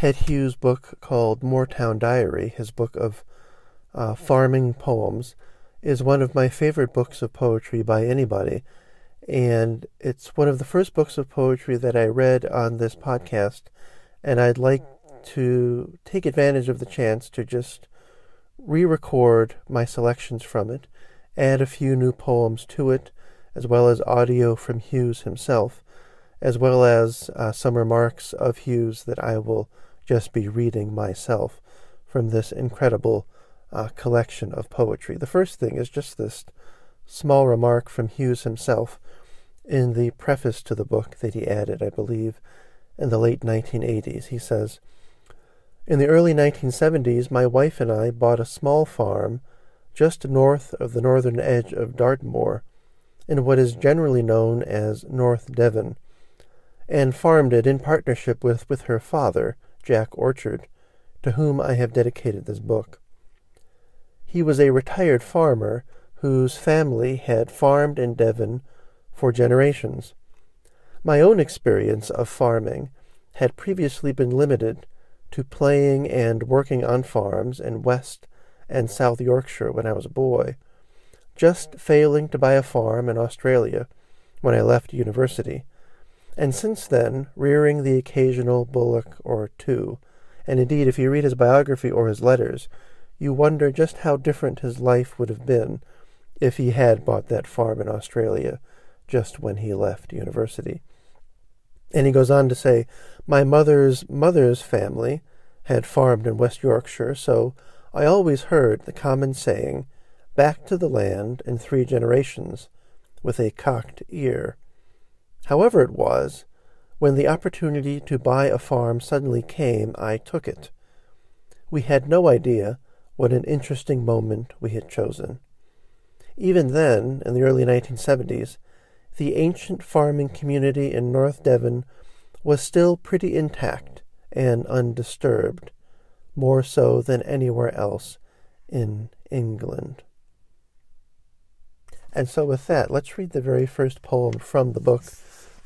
Ted Hughes' book called Moortown Diary, his book of uh, farming poems, is one of my favorite books of poetry by anybody. And it's one of the first books of poetry that I read on this podcast. And I'd like to take advantage of the chance to just re record my selections from it, add a few new poems to it, as well as audio from Hughes himself, as well as uh, some remarks of Hughes that I will just be reading myself from this incredible uh, collection of poetry. The first thing is just this small remark from Hughes himself in the preface to the book that he added, I believe, in the late 1980s. He says, In the early 1970s, my wife and I bought a small farm just north of the northern edge of Dartmoor in what is generally known as North Devon, and farmed it in partnership with, with her father, Jack Orchard, to whom I have dedicated this book. He was a retired farmer whose family had farmed in Devon for generations. My own experience of farming had previously been limited to playing and working on farms in West and South Yorkshire when I was a boy, just failing to buy a farm in Australia when I left university, and since then rearing the occasional bullock or two. And indeed, if you read his biography or his letters, you wonder just how different his life would have been if he had bought that farm in Australia just when he left university. And he goes on to say, My mother's mother's family had farmed in West Yorkshire, so I always heard the common saying, Back to the land in three generations, with a cocked ear. However it was, when the opportunity to buy a farm suddenly came, I took it. We had no idea what an interesting moment we had chosen. Even then, in the early 1970s, the ancient farming community in North Devon was still pretty intact and undisturbed, more so than anywhere else in England. And so, with that, let's read the very first poem from the book,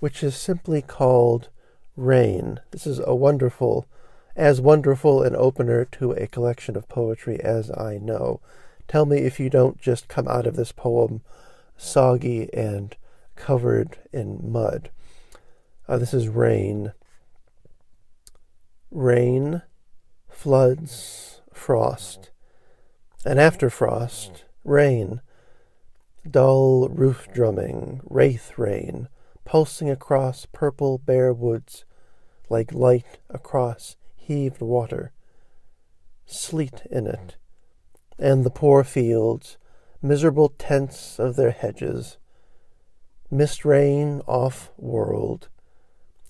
which is simply called Rain. This is a wonderful as wonderful an opener to a collection of poetry as I know. Tell me if you don't just come out of this poem soggy and covered in mud. Uh, this is rain. Rain, floods, frost, and after frost, rain. Dull roof drumming, wraith rain, pulsing across purple bare woods, like light across heaved water, sleet in it, and the poor fields, miserable tents of their hedges, mist rain off world,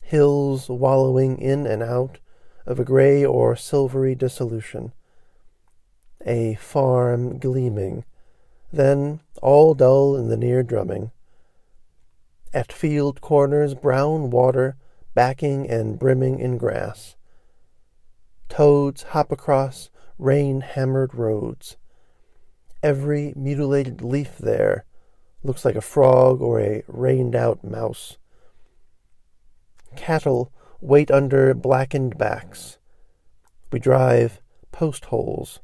hills wallowing in and out of a grey or silvery dissolution, a farm gleaming, then all dull in the near drumming. At field corners, brown water backing and brimming in grass. Toads hop across rain hammered roads. Every mutilated leaf there looks like a frog or a rained out mouse. Cattle wait under blackened backs. We drive post holes.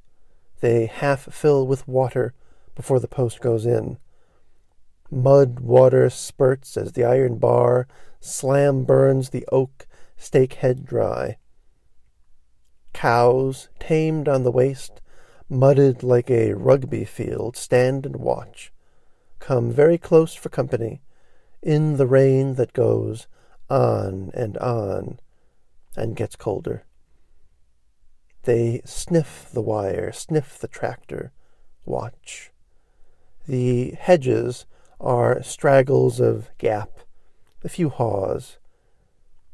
They half fill with water before the post goes in. Mud water spurts as the iron bar slam burns the oak stake head dry. Cows, tamed on the waste, mudded like a rugby field, stand and watch, come very close for company, in the rain that goes on and on and gets colder. They sniff the wire, sniff the tractor, watch. The hedges are straggles of gap, a few haws.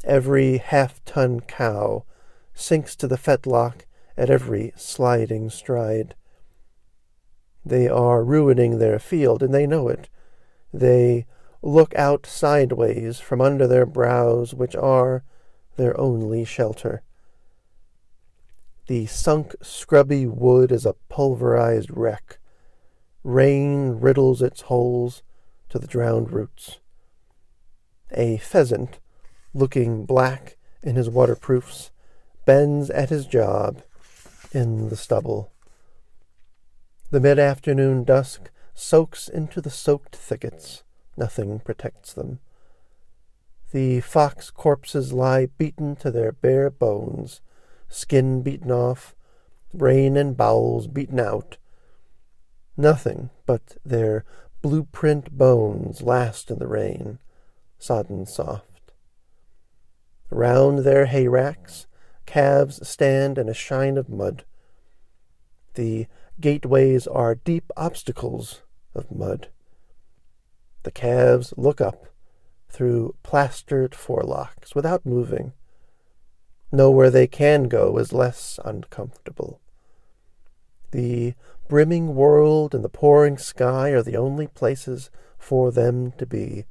Every half ton cow sinks to the fetlock at every sliding stride. They are ruining their field, and they know it. They look out sideways from under their brows, which are their only shelter. The sunk, scrubby wood is a pulverized wreck. Rain riddles its holes to the drowned roots. A pheasant, looking black in his waterproofs, bends at his job in the stubble. The mid afternoon dusk soaks into the soaked thickets. Nothing protects them. The fox corpses lie beaten to their bare bones, skin beaten off, brain and bowels beaten out. Nothing but their blueprint bones last in the rain, sodden soft. Round their hay racks, calves stand in a shine of mud. The gateways are deep obstacles of mud. The calves look up through plastered forelocks without moving. Know where they can go is less uncomfortable. The brimming world and the pouring sky are the only places for them to be.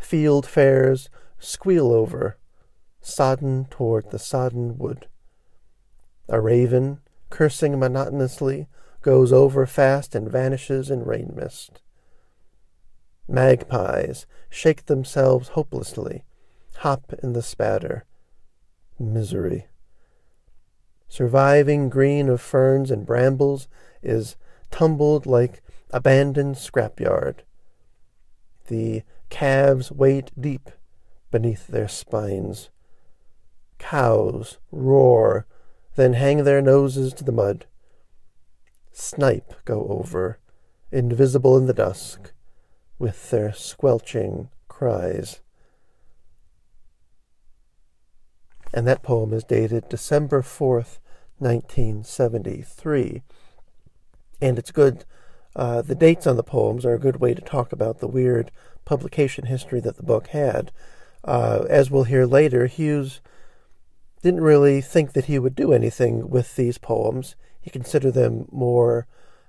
Fieldfares squeal over, sodden toward the sodden wood. A raven, cursing monotonously, goes over fast and vanishes in rain mist. Magpies shake themselves hopelessly, hop in the spatter. Misery. Surviving green of ferns and brambles is tumbled like abandoned scrapyard. The calves wait deep beneath their spines. Cows roar, then hang their noses to the mud. Snipe go over, invisible in the dusk with their squelching cries. And that poem is dated December 4th, 1973. And it's good. Uh, the dates on the poems are a good way to talk about the weird publication history that the book had. Uh, as we'll hear later, Hughes didn't really think that he would do anything with these poems. He considered them more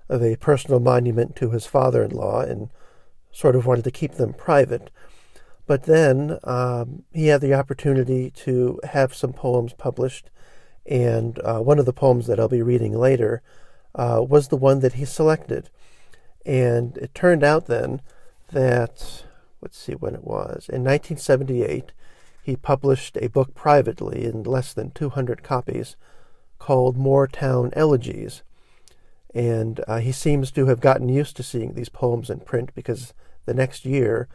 of a personal monument to his father in law and sort of wanted to keep them private. But then um, he had the opportunity to have some poems published, and uh, one of the poems that I'll be reading later uh, was the one that he selected. And it turned out then that, let's see when it was, in 1978, he published a book privately in less than 200 copies called Moortown Elegies. And uh, he seems to have gotten used to seeing these poems in print because the next year,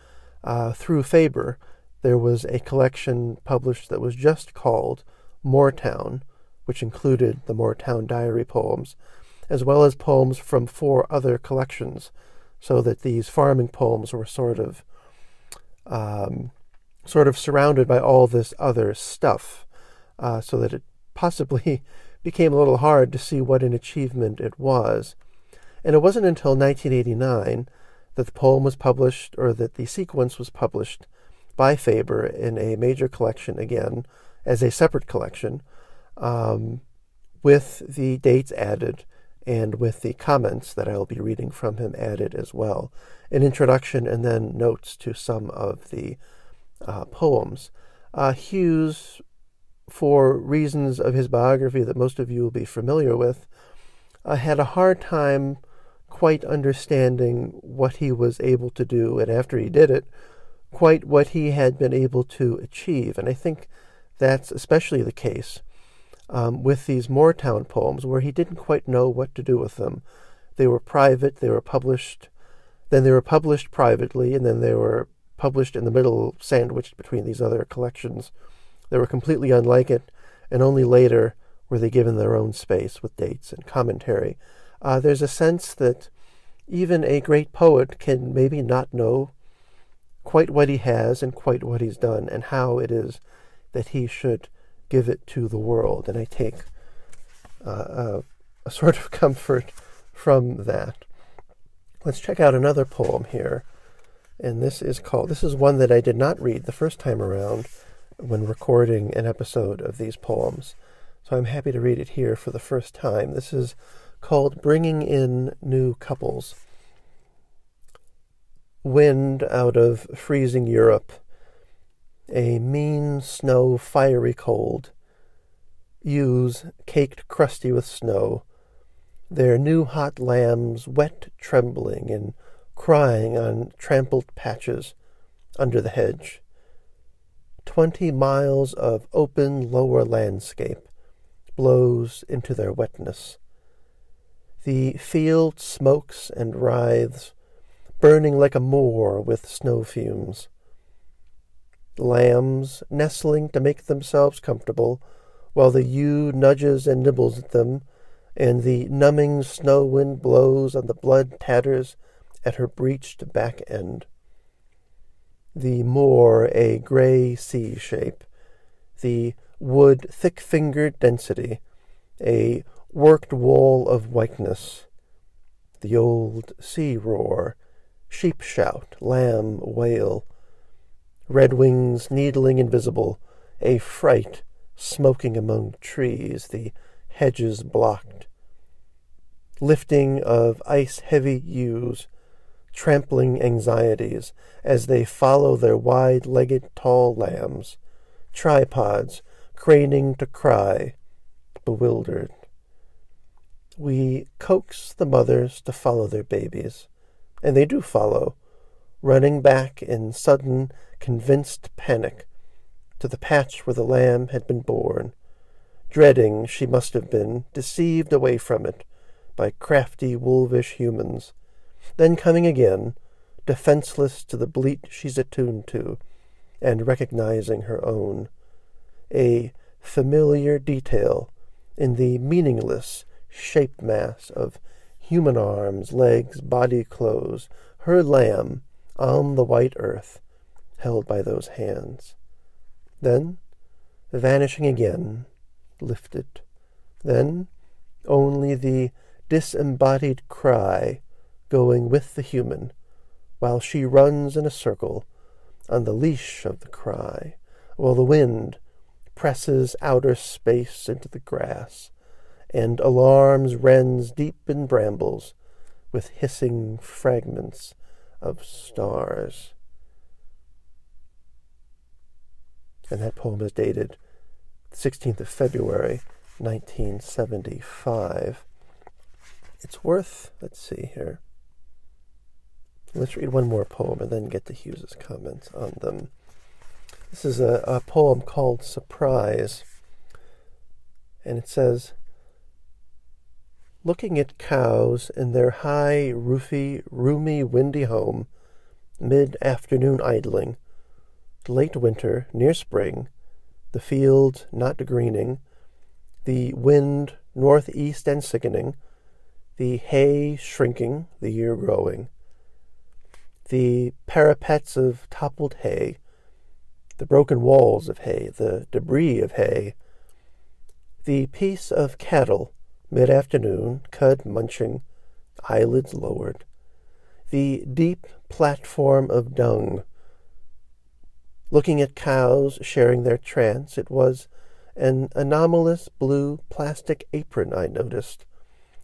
uh, through Faber, there was a collection published that was just called Moortown, which included the Moortown Diary poems, as well as poems from four other collections, so that these farming poems were sort of um, sort of surrounded by all this other stuff, uh, so that it possibly became a little hard to see what an achievement it was. And it wasn't until 1989 that the poem was published, or that the sequence was published by Faber in a major collection again, as a separate collection, um, with the dates added and with the comments that I'll be reading from him added as well. An introduction and then notes to some of the uh, poems. Uh, Hughes for reasons of his biography that most of you will be familiar with, uh, had a hard time quite understanding what he was able to do, and after he did it, quite what he had been able to achieve. And I think that's especially the case um, with these Moortown poems, where he didn't quite know what to do with them. They were private, they were published, then they were published privately, and then they were published in the middle, sandwiched between these other collections they were completely unlike it, and only later were they given their own space with dates and commentary. Uh, there's a sense that even a great poet can maybe not know quite what he has and quite what he's done and how it is that he should give it to the world. And I take uh, a, a sort of comfort from that. Let's check out another poem here. And this is called, this is one that I did not read the first time around when recording an episode of these poems. So I'm happy to read it here for the first time. This is called Bringing in New Couples. Wind out of freezing Europe, a mean snow fiery cold. Ewes caked crusty with snow, their new hot lambs wet trembling and crying on trampled patches under the hedge twenty miles of open lower landscape blows into their wetness. The field smokes and writhes, burning like a moor with snow fumes. Lambs nestling to make themselves comfortable, while the ewe nudges and nibbles at them, and the numbing snow wind blows on the blood tatters at her breached back end. The moor a grey sea shape, the wood thick-fingered density, a worked wall of whiteness, the old sea roar, sheep shout, lamb wail, redwings needling invisible, a fright smoking among trees, the hedges blocked, lifting of ice-heavy ewes, trampling anxieties as they follow their wide-legged tall lambs, tripods craning to cry, bewildered. We coax the mothers to follow their babies, and they do follow, running back in sudden, convinced panic to the patch where the lamb had been born, dreading she must have been deceived away from it by crafty wolvish humans, then coming again, defenseless to the bleat she's attuned to, and recognizing her own, a familiar detail in the meaningless shaped mass of human arms, legs, body clothes, her lamb on the white earth, held by those hands. Then, vanishing again, lifted. Then, only the disembodied cry going with the human, while she runs in a circle on the leash of the cry, while the wind presses outer space into the grass, and alarms wrens deep in brambles with hissing fragments of stars. And that poem is dated 16th of February, 1975. It's worth, let's see here. Let's read one more poem and then get to Hughes's comments on them. This is a, a poem called Surprise. And it says, Looking at cows in their high, roofy, roomy, windy home, mid-afternoon idling, late winter, near spring, the fields not greening, the wind northeast and sickening, the hay shrinking, the year growing, the parapets of toppled hay, the broken walls of hay, the debris of hay, the piece of cattle, mid afternoon, cud munching, eyelids lowered, the deep platform of dung, Looking at cows sharing their trance, it was an anomalous blue plastic apron I noticed,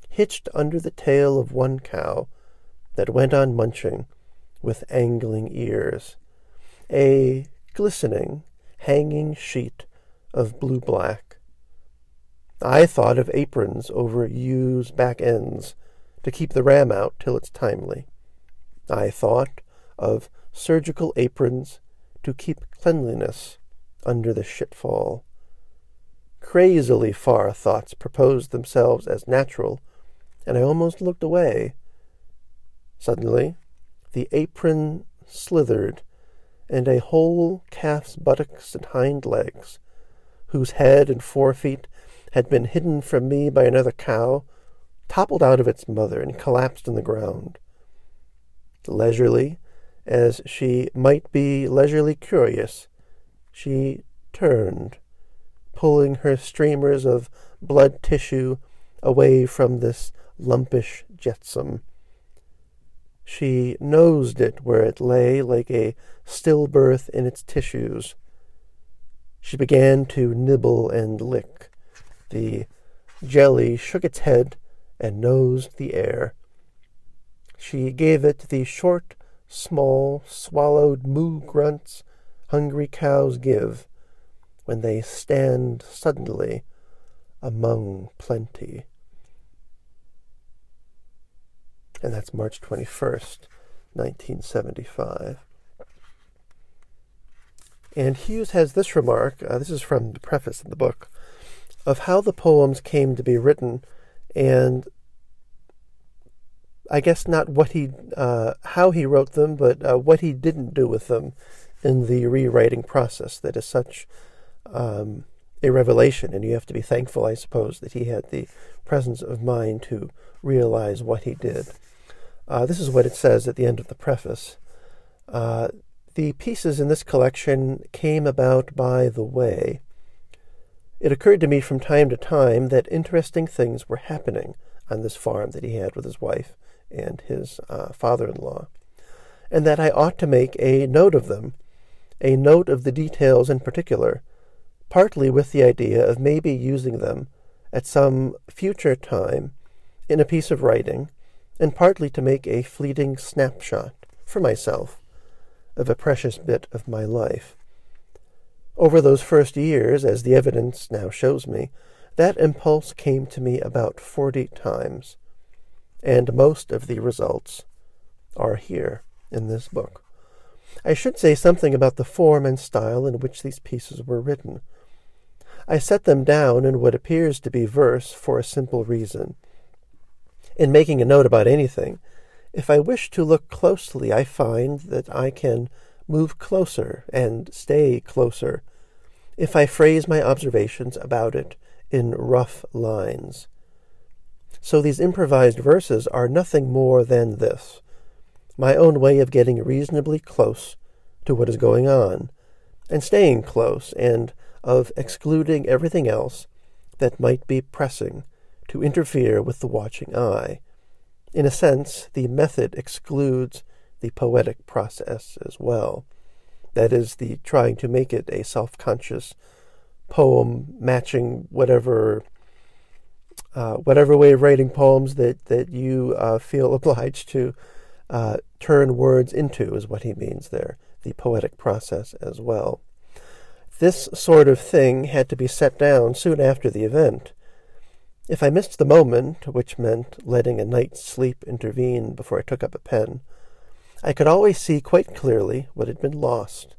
hitched under the tail of one cow that went on munching with angling ears, a glistening, hanging sheet of blue black. I thought of aprons over ewes' back ends to keep the ram out till it's timely. I thought of surgical aprons to keep cleanliness under the shitfall. Crazily far thoughts proposed themselves as natural, and I almost looked away. Suddenly, the apron slithered, and a whole calf's buttocks and hind legs, whose head and forefeet had been hidden from me by another cow, toppled out of its mother and collapsed on the ground. Leisurely, as she might be leisurely curious, she turned, pulling her streamers of blood tissue away from this lumpish jetsam. She nosed it where it lay like a stillbirth in its tissues. She began to nibble and lick. The jelly shook its head and nosed the air. She gave it the short, small, swallowed moo grunts hungry cows give when they stand suddenly among plenty. And that's March 21st, 1975. And Hughes has this remark uh, this is from the preface in the book of how the poems came to be written and I guess not what he, uh, how he wrote them, but uh, what he didn't do with them in the rewriting process. That is such um, a revelation, and you have to be thankful, I suppose, that he had the presence of mind to realize what he did. Uh, this is what it says at the end of the preface. Uh, the pieces in this collection came about by the way. It occurred to me from time to time that interesting things were happening on this farm that he had with his wife and his uh, father in law, and that I ought to make a note of them, a note of the details in particular, partly with the idea of maybe using them at some future time in a piece of writing, and partly to make a fleeting snapshot for myself of a precious bit of my life. Over those first years, as the evidence now shows me, that impulse came to me about forty times, and most of the results are here in this book. I should say something about the form and style in which these pieces were written. I set them down in what appears to be verse for a simple reason. In making a note about anything, if I wish to look closely, I find that I can move closer and stay closer if I phrase my observations about it in rough lines. So these improvised verses are nothing more than this my own way of getting reasonably close to what is going on, and staying close, and of excluding everything else that might be pressing to interfere with the watching eye. In a sense, the method excludes the poetic process as well. That is, the trying to make it a self conscious poem matching whatever uh, whatever way of writing poems that that you uh, feel obliged to uh, turn words into is what he means there. The poetic process as well. This sort of thing had to be set down soon after the event. If I missed the moment, which meant letting a night's sleep intervene before I took up a pen, I could always see quite clearly what had been lost.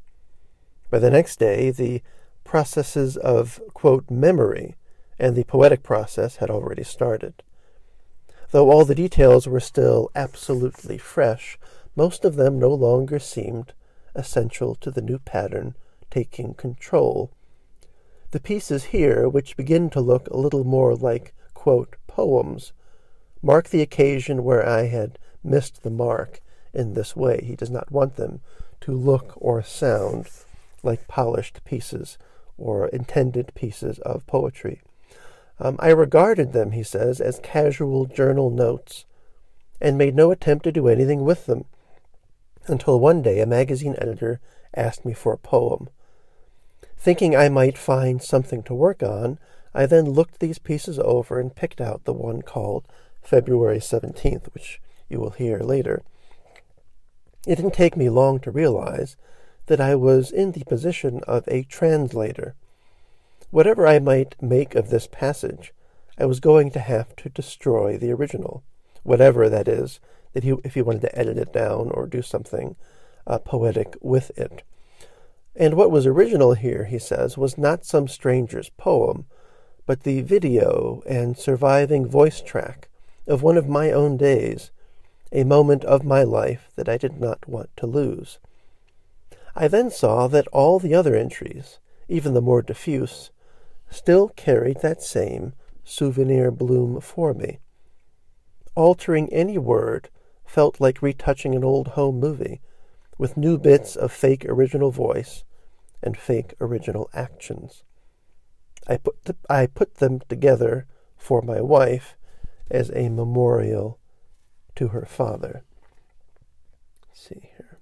By the next day, the processes of, quote, memory and the poetic process had already started. Though all the details were still absolutely fresh, most of them no longer seemed essential to the new pattern taking control. The pieces here, which begin to look a little more like, quote, poems, mark the occasion where I had missed the mark in this way. He does not want them to look or sound like polished pieces or intended pieces of poetry. Um, I regarded them, he says, as casual journal notes and made no attempt to do anything with them until one day a magazine editor asked me for a poem. Thinking I might find something to work on, I then looked these pieces over and picked out the one called February 17th, which you will hear later. It didn't take me long to realize that I was in the position of a translator. Whatever I might make of this passage, I was going to have to destroy the original, whatever that is, that he, if he wanted to edit it down or do something uh, poetic with it. And what was original here, he says, was not some stranger's poem, but the video and surviving voice track of one of my own days, a moment of my life that I did not want to lose. I then saw that all the other entries, even the more diffuse, still carried that same souvenir bloom for me. Altering any word felt like retouching an old home movie, with new bits of fake original voice and fake original actions. I put, I put them together for my wife as a memorial to her father. Let's see here.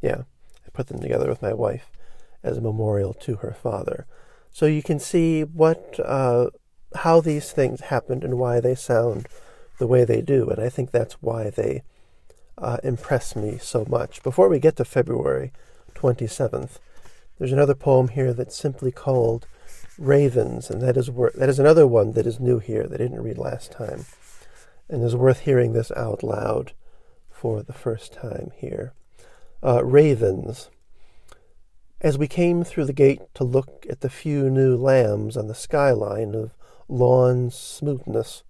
Yeah I put them together with my wife as a memorial to her father. So you can see what uh, how these things happened and why they sound the way they do, and I think that's why they uh, impress me so much. Before we get to February 27th, there's another poem here that's simply called Ravens, and that is wor- that is another one that is new here that I didn't read last time, and is worth hearing this out loud for the first time here uh, ravens. As we came through the gate to look at the few new lambs on the skyline of lawn smoothness,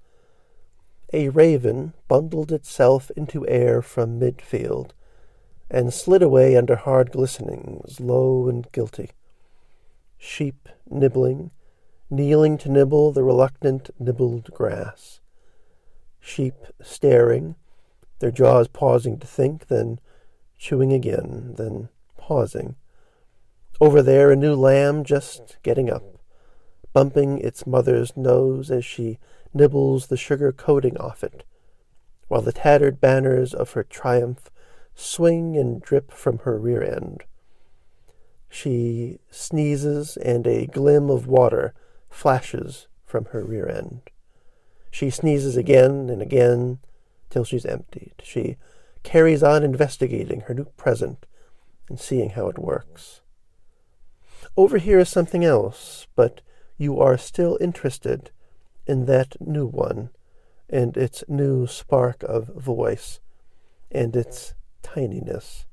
a raven bundled itself into air from midfield and slid away under hard glistenings, low and guilty. Sheep nibbling, kneeling to nibble the reluctant nibbled grass. Sheep staring, their jaws pausing to think, then chewing again, then pausing. Over there, a new lamb just getting up, bumping its mother's nose as she nibbles the sugar coating off it, while the tattered banners of her triumph swing and drip from her rear end. She sneezes, and a glim of water flashes from her rear end. She sneezes again and again till she's emptied. She carries on investigating her new present and seeing how it works. Over here is something else, but you are still interested in that new one and its new spark of voice and its tininess.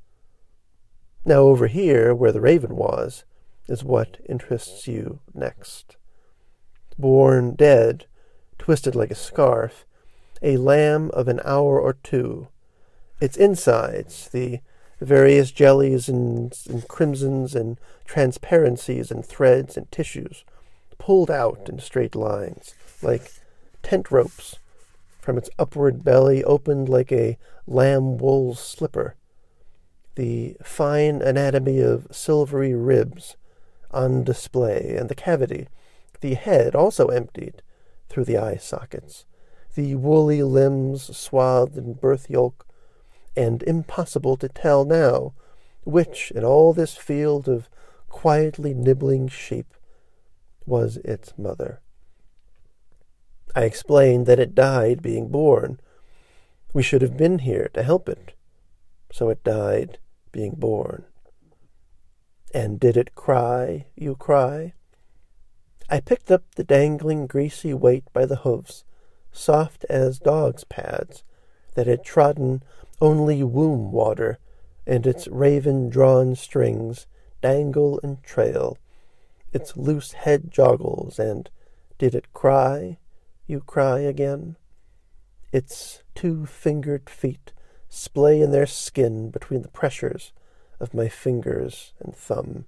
Now, over here, where the raven was, is what interests you next. Born dead, twisted like a scarf, a lamb of an hour or two. Its insides, the various jellies and, and crimsons and transparencies and threads and tissues, pulled out in straight lines, like tent ropes. From its upward belly opened like a lamb wool slipper, the fine anatomy of silvery ribs on display, and the cavity, the head also emptied through the eye sockets, the woolly limbs swathed in birth yolk, and impossible to tell now which in all this field of quietly nibbling sheep was its mother. I explained that it died being born. We should have been here to help it. So it died being born. And did it cry, you cry? I picked up the dangling greasy weight by the hoofs, soft as dog's pads, that had trodden only womb water, and its raven drawn strings dangle and trail. Its loose head joggles, and did it cry? you cry again. Its two fingered feet splay in their skin between the pressures of my fingers and thumb.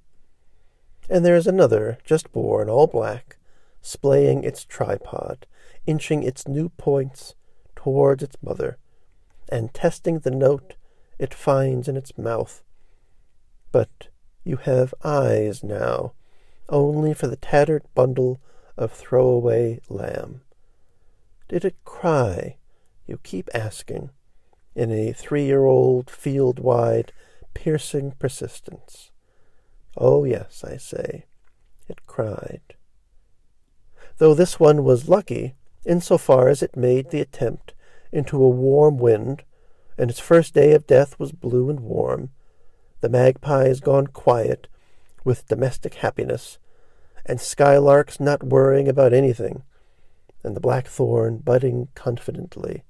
And there is another, just born, all black, splaying its tripod, inching its new points towards its mother, and testing the note it finds in its mouth. But you have eyes now, only for the tattered bundle of throwaway lamb. Did it cry? You keep asking, in a three year old, field wide, piercing persistence. Oh, yes, I say, it cried. Though this one was lucky, in so far as it made the attempt into a warm wind, and its first day of death was blue and warm, the magpies gone quiet with domestic happiness, and skylarks not worrying about anything, and the blackthorn budding confidently,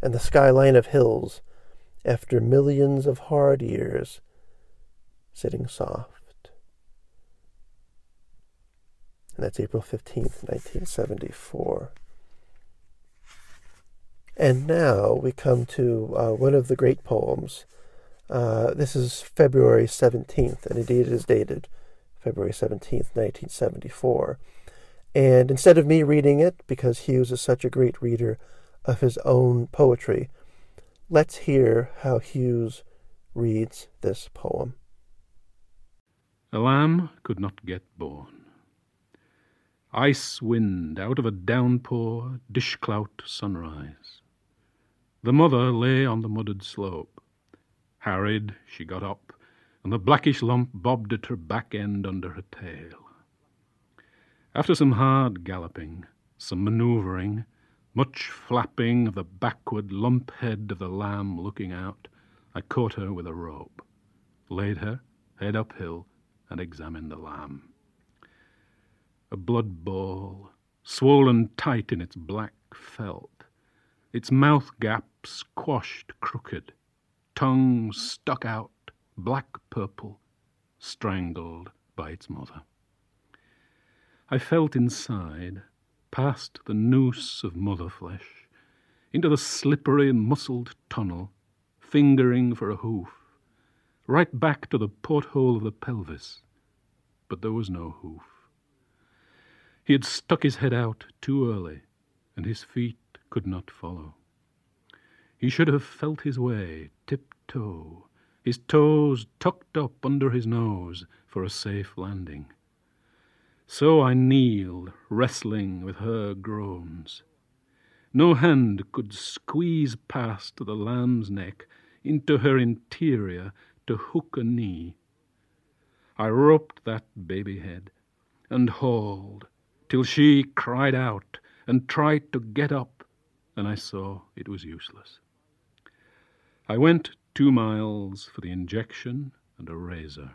and the skyline of hills, after millions of hard years, sitting soft. And that's April 15th, 1974. And now we come to uh, one of the great poems. Uh, this is February 17th, and indeed it is dated February 17th, 1974. And instead of me reading it, because Hughes is such a great reader of his own poetry, let's hear how Hughes reads this poem. A lamb could not get born. Ice wind out of a downpour, dishclout sunrise. The mother lay on the mudded slope. Harried, she got up, and the blackish lump bobbed at her back end under her tail. After some hard galloping, some manoeuvring, much flapping of the backward lump head of the lamb looking out, I caught her with a rope, laid her head uphill, and examined the lamb. A blood ball, swollen tight in its black felt, its mouth gaps quashed crooked, tongue stuck out, black purple, strangled by its mother. I felt inside, past the noose of mother flesh, into the slippery, muscled tunnel, fingering for a hoof, right back to the porthole of the pelvis. But there was no hoof. He had stuck his head out too early, and his feet could not follow. He should have felt his way, tiptoe, his toes tucked up under his nose for a safe landing. So I kneeled, wrestling with her groans. No hand could squeeze past the lamb's neck into her interior to hook a knee. I roped that baby head and hauled till she cried out and tried to get up, and I saw it was useless. I went two miles for the injection and a razor,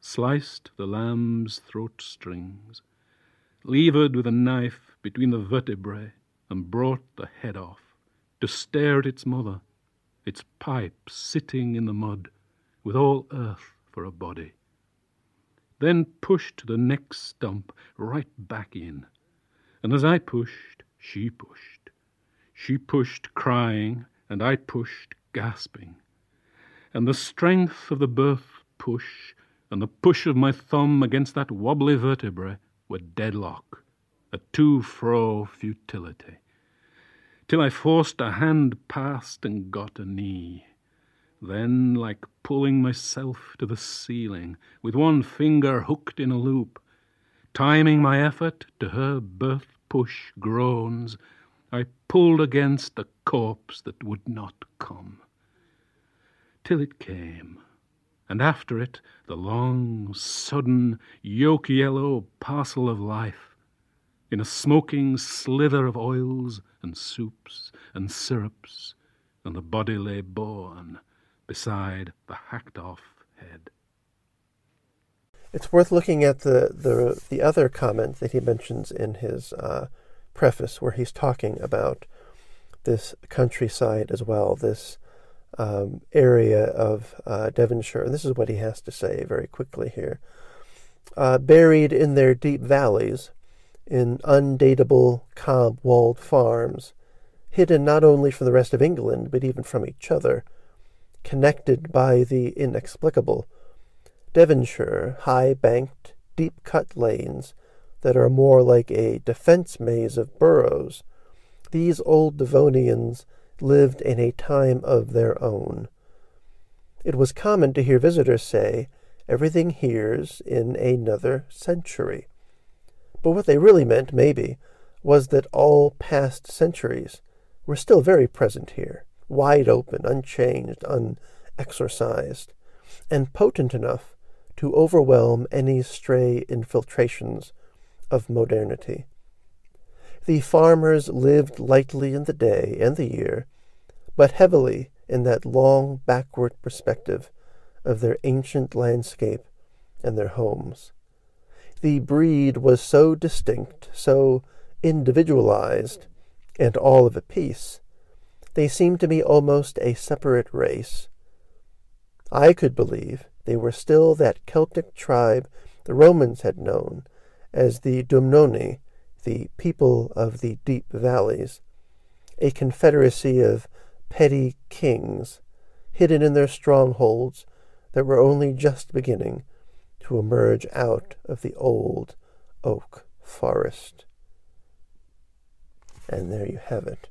sliced the lamb's throat strings, levered with a knife between the vertebrae, and brought the head off to stare at its mother, its pipe sitting in the mud, with all earth for a body then pushed the next stump right back in. And as I pushed, she pushed. She pushed crying, and I pushed gasping. And the strength of the birth push and the push of my thumb against that wobbly vertebrae were deadlock, a to-fro futility, till I forced a hand past and got a knee. Then, like pulling myself to the ceiling, with one finger hooked in a loop, timing my effort to her birth push groans, I pulled against the corpse that would not come. Till it came, and after it the long, sudden, yolk yellow parcel of life, in a smoking slither of oils and soups and syrups, and the body lay born beside the hacked off head. It's worth looking at the, the, the other comment that he mentions in his uh, preface, where he's talking about this countryside as well, this um, area of uh, Devonshire. And this is what he has to say very quickly here. Uh, buried in their deep valleys, in undateable, cob walled farms, hidden not only from the rest of England, but even from each other, connected by the inexplicable. Devonshire, high banked, deep cut lanes that are more like a defense maze of burrows. These old Devonians lived in a time of their own. It was common to hear visitors say, Everything here's in another century. But what they really meant, maybe, was that all past centuries were still very present here wide open, unchanged, unexorcised, and potent enough to overwhelm any stray infiltrations of modernity. The farmers lived lightly in the day and the year, but heavily in that long backward perspective of their ancient landscape and their homes. The breed was so distinct, so individualized, and all of a piece, they seemed to me almost a separate race. I could believe they were still that Celtic tribe the Romans had known as the Dumnonii, the people of the deep valleys, a confederacy of petty kings hidden in their strongholds that were only just beginning to emerge out of the old oak forest. And there you have it.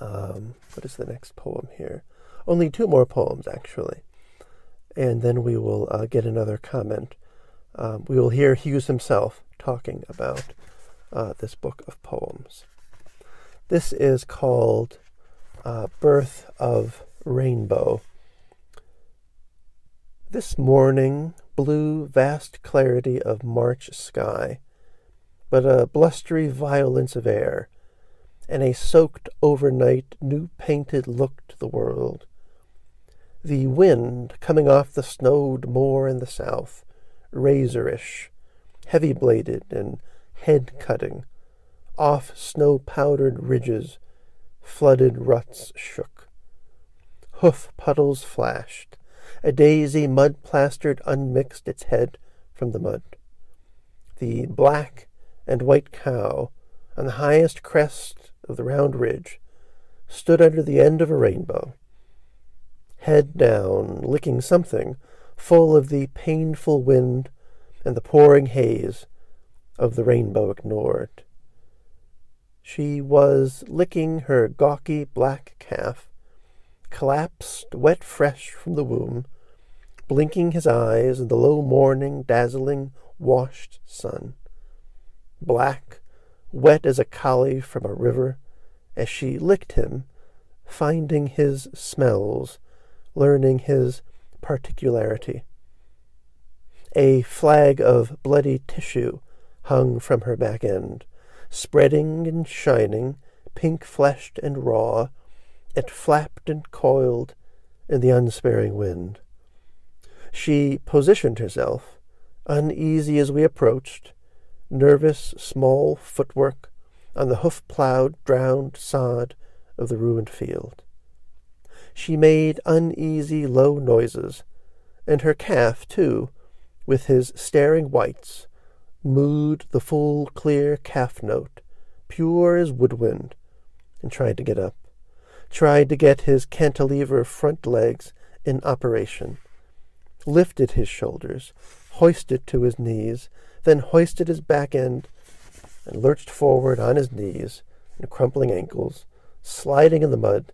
Um, what is the next poem here? Only two more poems, actually. And then we will uh, get another comment. Um, we will hear Hughes himself talking about uh, this book of poems. This is called uh, Birth of Rainbow. This morning, blue, vast clarity of March sky, but a blustery violence of air and a soaked overnight new painted look to the world. The wind coming off the snowed moor in the south, razorish, heavy bladed and head cutting, off snow powdered ridges, flooded ruts shook. Hoof puddles flashed, A daisy, mud plastered, unmixed its head from the mud. The black and white cow on the highest crest of the round ridge stood under the end of a rainbow, head down, licking something full of the painful wind and the pouring haze of the rainbow ignored. She was licking her gawky black calf, collapsed wet fresh from the womb, blinking his eyes in the low morning, dazzling, washed sun. Black, wet as a collie from a river, as she licked him, finding his smells, learning his particularity. A flag of bloody tissue hung from her back end, spreading and shining, pink fleshed and raw. It flapped and coiled in the unsparing wind. She positioned herself, uneasy as we approached, nervous, small footwork on the hoof ploughed, drowned sod of the ruined field. She made uneasy, low noises, and her calf, too, with his staring whites, mooed the full, clear calf note, pure as woodwind, and tried to get up, tried to get his cantilever front legs in operation, lifted his shoulders, hoisted to his knees, then hoisted his back end and lurched forward on his knees and crumpling ankles, sliding in the mud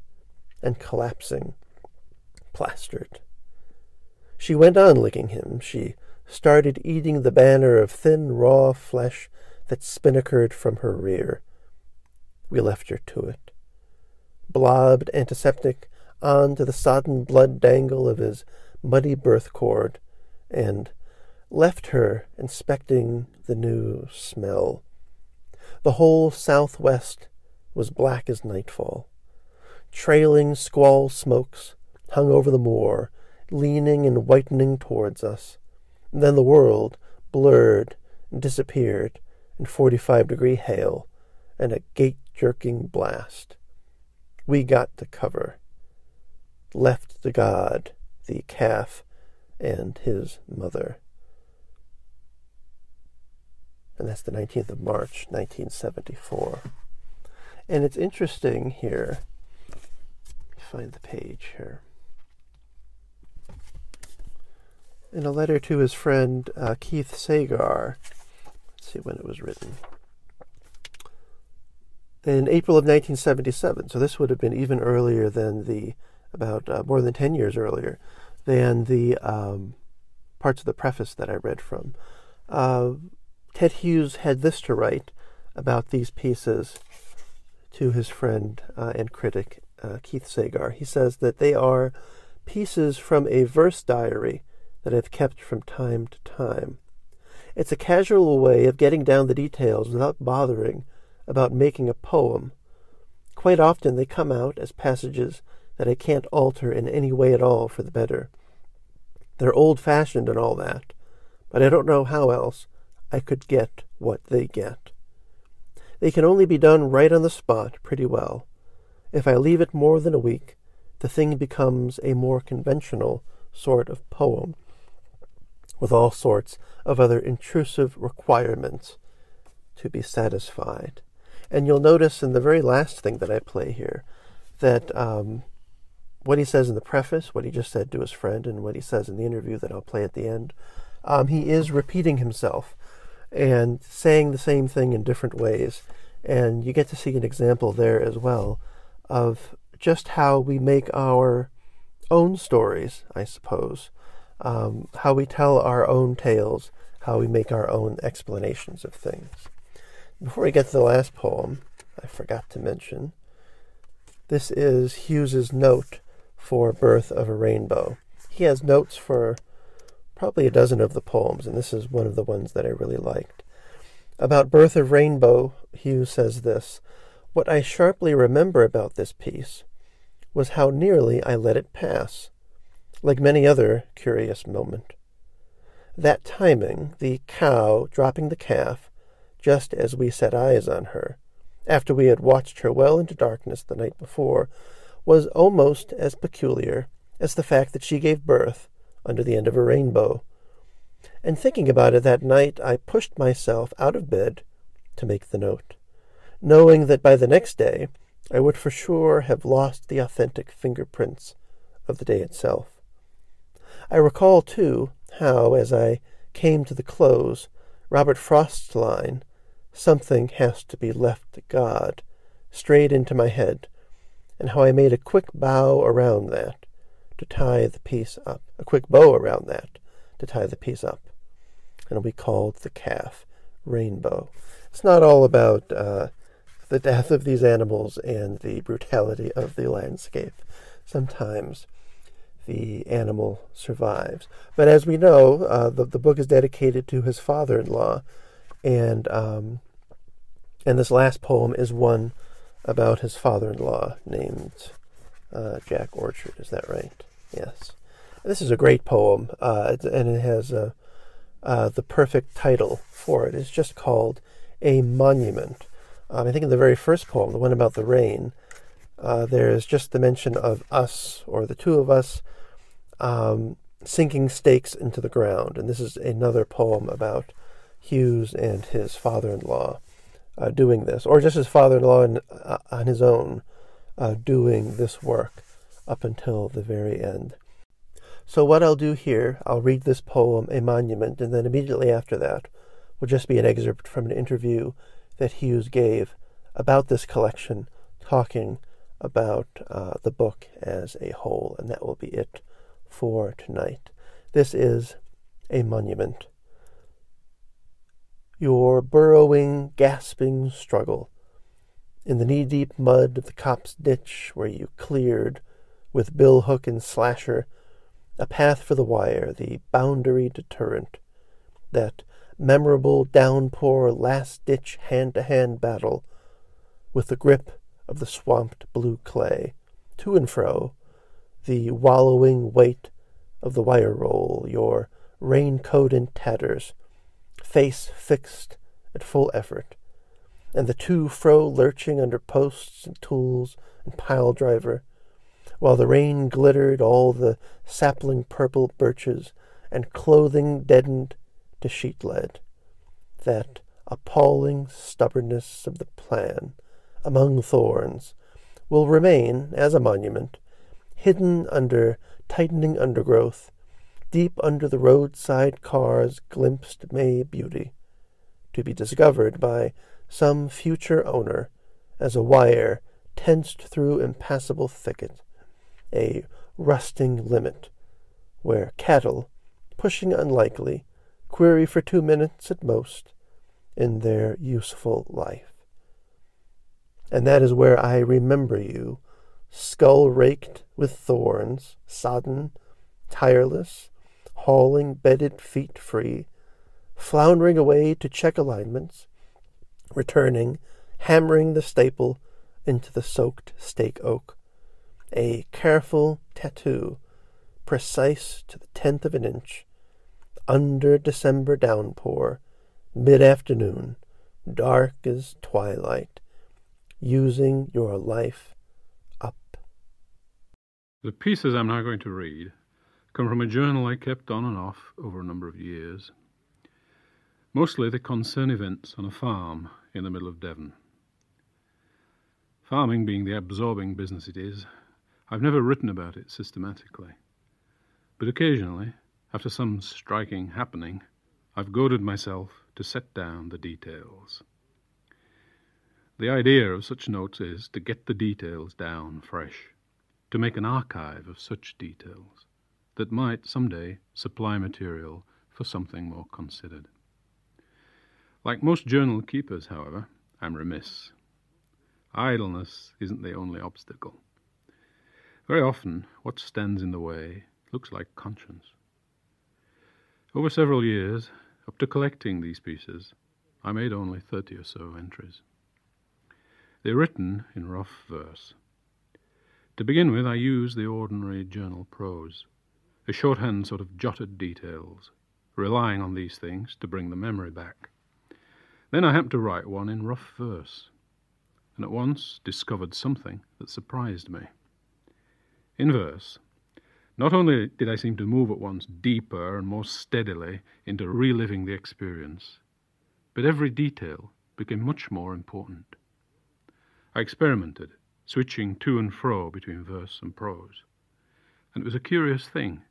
and collapsing, plastered. She went on licking him. She started eating the banner of thin, raw flesh that spinnakered from her rear. We left her to it. Blobbed antiseptic on to the sodden blood dangle of his muddy birth cord, and left her inspecting the new smell. The whole southwest was black as nightfall. Trailing squall smokes hung over the moor, leaning and whitening towards us. Then the world blurred and disappeared in 45 degree hail and a gate jerking blast. We got to cover, left the god, the calf, and his mother. And that's the 19th of March, 1974. And it's interesting here. Find the page here. in a letter to his friend uh, Keith Sagar. Let's see when it was written. In April of 1977, so this would have been even earlier than the, about uh, more than 10 years earlier, than the um, parts of the preface that I read from. Uh, Ted Hughes had this to write about these pieces to his friend uh, and critic, uh, Keith Sagar. He says that they are pieces from a verse diary that I've kept from time to time. It's a casual way of getting down the details without bothering about making a poem. Quite often they come out as passages that I can't alter in any way at all for the better. They're old fashioned and all that, but I don't know how else I could get what they get. They can only be done right on the spot pretty well. If I leave it more than a week, the thing becomes a more conventional sort of poem with all sorts of other intrusive requirements to be satisfied. And you'll notice in the very last thing that I play here that um, what he says in the preface, what he just said to his friend, and what he says in the interview that I'll play at the end, um, he is repeating himself and saying the same thing in different ways. And you get to see an example there as well of just how we make our own stories, I suppose um, how we tell our own tales, how we make our own explanations of things. Before we get to the last poem, I forgot to mention this is Hughes's note for Birth of a Rainbow. He has notes for probably a dozen of the poems, and this is one of the ones that I really liked. About Birth of Rainbow, Hughes says this What I sharply remember about this piece was how nearly I let it pass like many other curious moment. That timing, the cow dropping the calf, just as we set eyes on her, after we had watched her well into darkness the night before, was almost as peculiar as the fact that she gave birth under the end of a rainbow. And thinking about it that night, I pushed myself out of bed to make the note, knowing that by the next day I would for sure have lost the authentic fingerprints of the day itself. I recall, too, how, as I came to the close, Robert Frost's line, Something has to be left to God, strayed into my head, and how I made a quick bow around that to tie the piece up, a quick bow around that to tie the piece up. And we called the calf Rainbow. It's not all about uh, the death of these animals and the brutality of the landscape. Sometimes the animal survives. But as we know, uh, the, the book is dedicated to his father in law, and, um, and this last poem is one about his father in law named uh, Jack Orchard. Is that right? Yes. This is a great poem, uh, and it has a, uh, the perfect title for it. It's just called A Monument. Um, I think in the very first poem, the one about the rain, uh, there's just the mention of us, or the two of us, um, sinking stakes into the ground. And this is another poem about Hughes and his father in law uh, doing this, or just his father in law uh, on his own uh, doing this work up until the very end. So, what I'll do here, I'll read this poem, A Monument, and then immediately after that will just be an excerpt from an interview that Hughes gave about this collection, talking about uh, the book as a whole, and that will be it for tonight. This is a monument. Your burrowing, gasping struggle in the knee deep mud of the copse ditch where you cleared, with bill hook and slasher, a path for the wire, the boundary deterrent, that memorable downpour last ditch hand to hand battle with the grip of the swamped blue clay, to and fro, the wallowing weight of the wire roll, your raincoat in tatters, face fixed at full effort, and the to fro lurching under posts and tools and pile driver, while the rain glittered all the sapling purple birches and clothing deadened to sheet lead. That appalling stubbornness of the plan among thorns will remain as a monument, hidden under tightening undergrowth, deep under the roadside cars glimpsed May beauty, to be discovered by some future owner as a wire tensed through impassable thicket, a rusting limit, where cattle, pushing unlikely, query for two minutes at most in their useful life. And that is where I remember you, skull raked with thorns, sodden, tireless, hauling bedded feet free, floundering away to check alignments, returning, hammering the staple into the soaked stake oak. A careful tattoo, precise to the tenth of an inch, under December downpour, mid afternoon, dark as twilight, using your life up. The pieces I'm now going to read come from a journal I kept on and off over a number of years. Mostly they concern events on a farm in the middle of Devon. Farming being the absorbing business it is, I've never written about it systematically. But occasionally, after some striking happening, I've goaded myself to set down the details. The idea of such notes is to get the details down fresh, to make an archive of such details that might someday supply material for something more considered. Like most journal keepers, however, I'm remiss. Idleness isn't the only obstacle. Very often, what stands in the way looks like conscience. Over several years, up to collecting these pieces, I made only thirty or so entries. They're written in rough verse. To begin with, I use the ordinary journal prose, a shorthand sort of jotted details, relying on these things to bring the memory back. Then I happened to write one in rough verse, and at once discovered something that surprised me. In verse, Not only did I seem to move at once deeper and more steadily into reliving the experience, but every detail became much more important. I experimented, switching to and fro between verse and prose, and it was a curious thing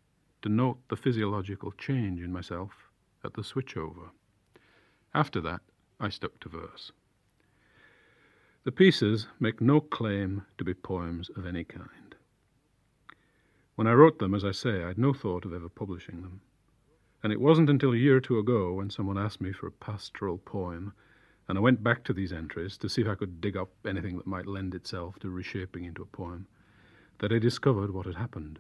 to note the physiological change in myself at the switchover. After that, I stuck to verse. The pieces make no claim to be poems of any kind. When I wrote them, as I say, I'd no thought of ever publishing them. And it wasn't until a year or two ago when someone asked me for a pastoral poem, and I went back to these entries to see if I could dig up anything that might lend itself to reshaping into a poem, that I discovered what had happened.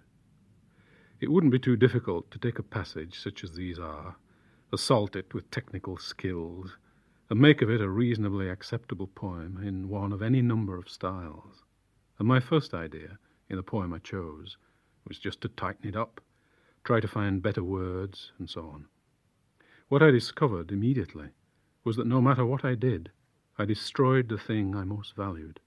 It wouldn't be too difficult to take a passage such as these are, assault it with technical skills, and make of it a reasonably acceptable poem in one of any number of styles. And my first idea, in the poem I chose, was just to tighten it up, try to find better words, and so on. What I discovered immediately was that no matter what I did, I destroyed the thing I most valued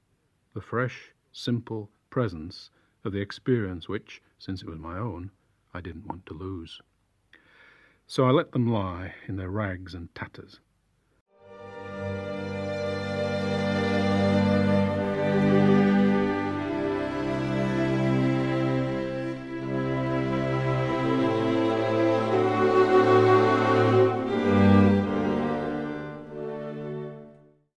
the fresh, simple presence of the experience which, since it was my own, I didn't want to lose. So I let them lie in their rags and tatters.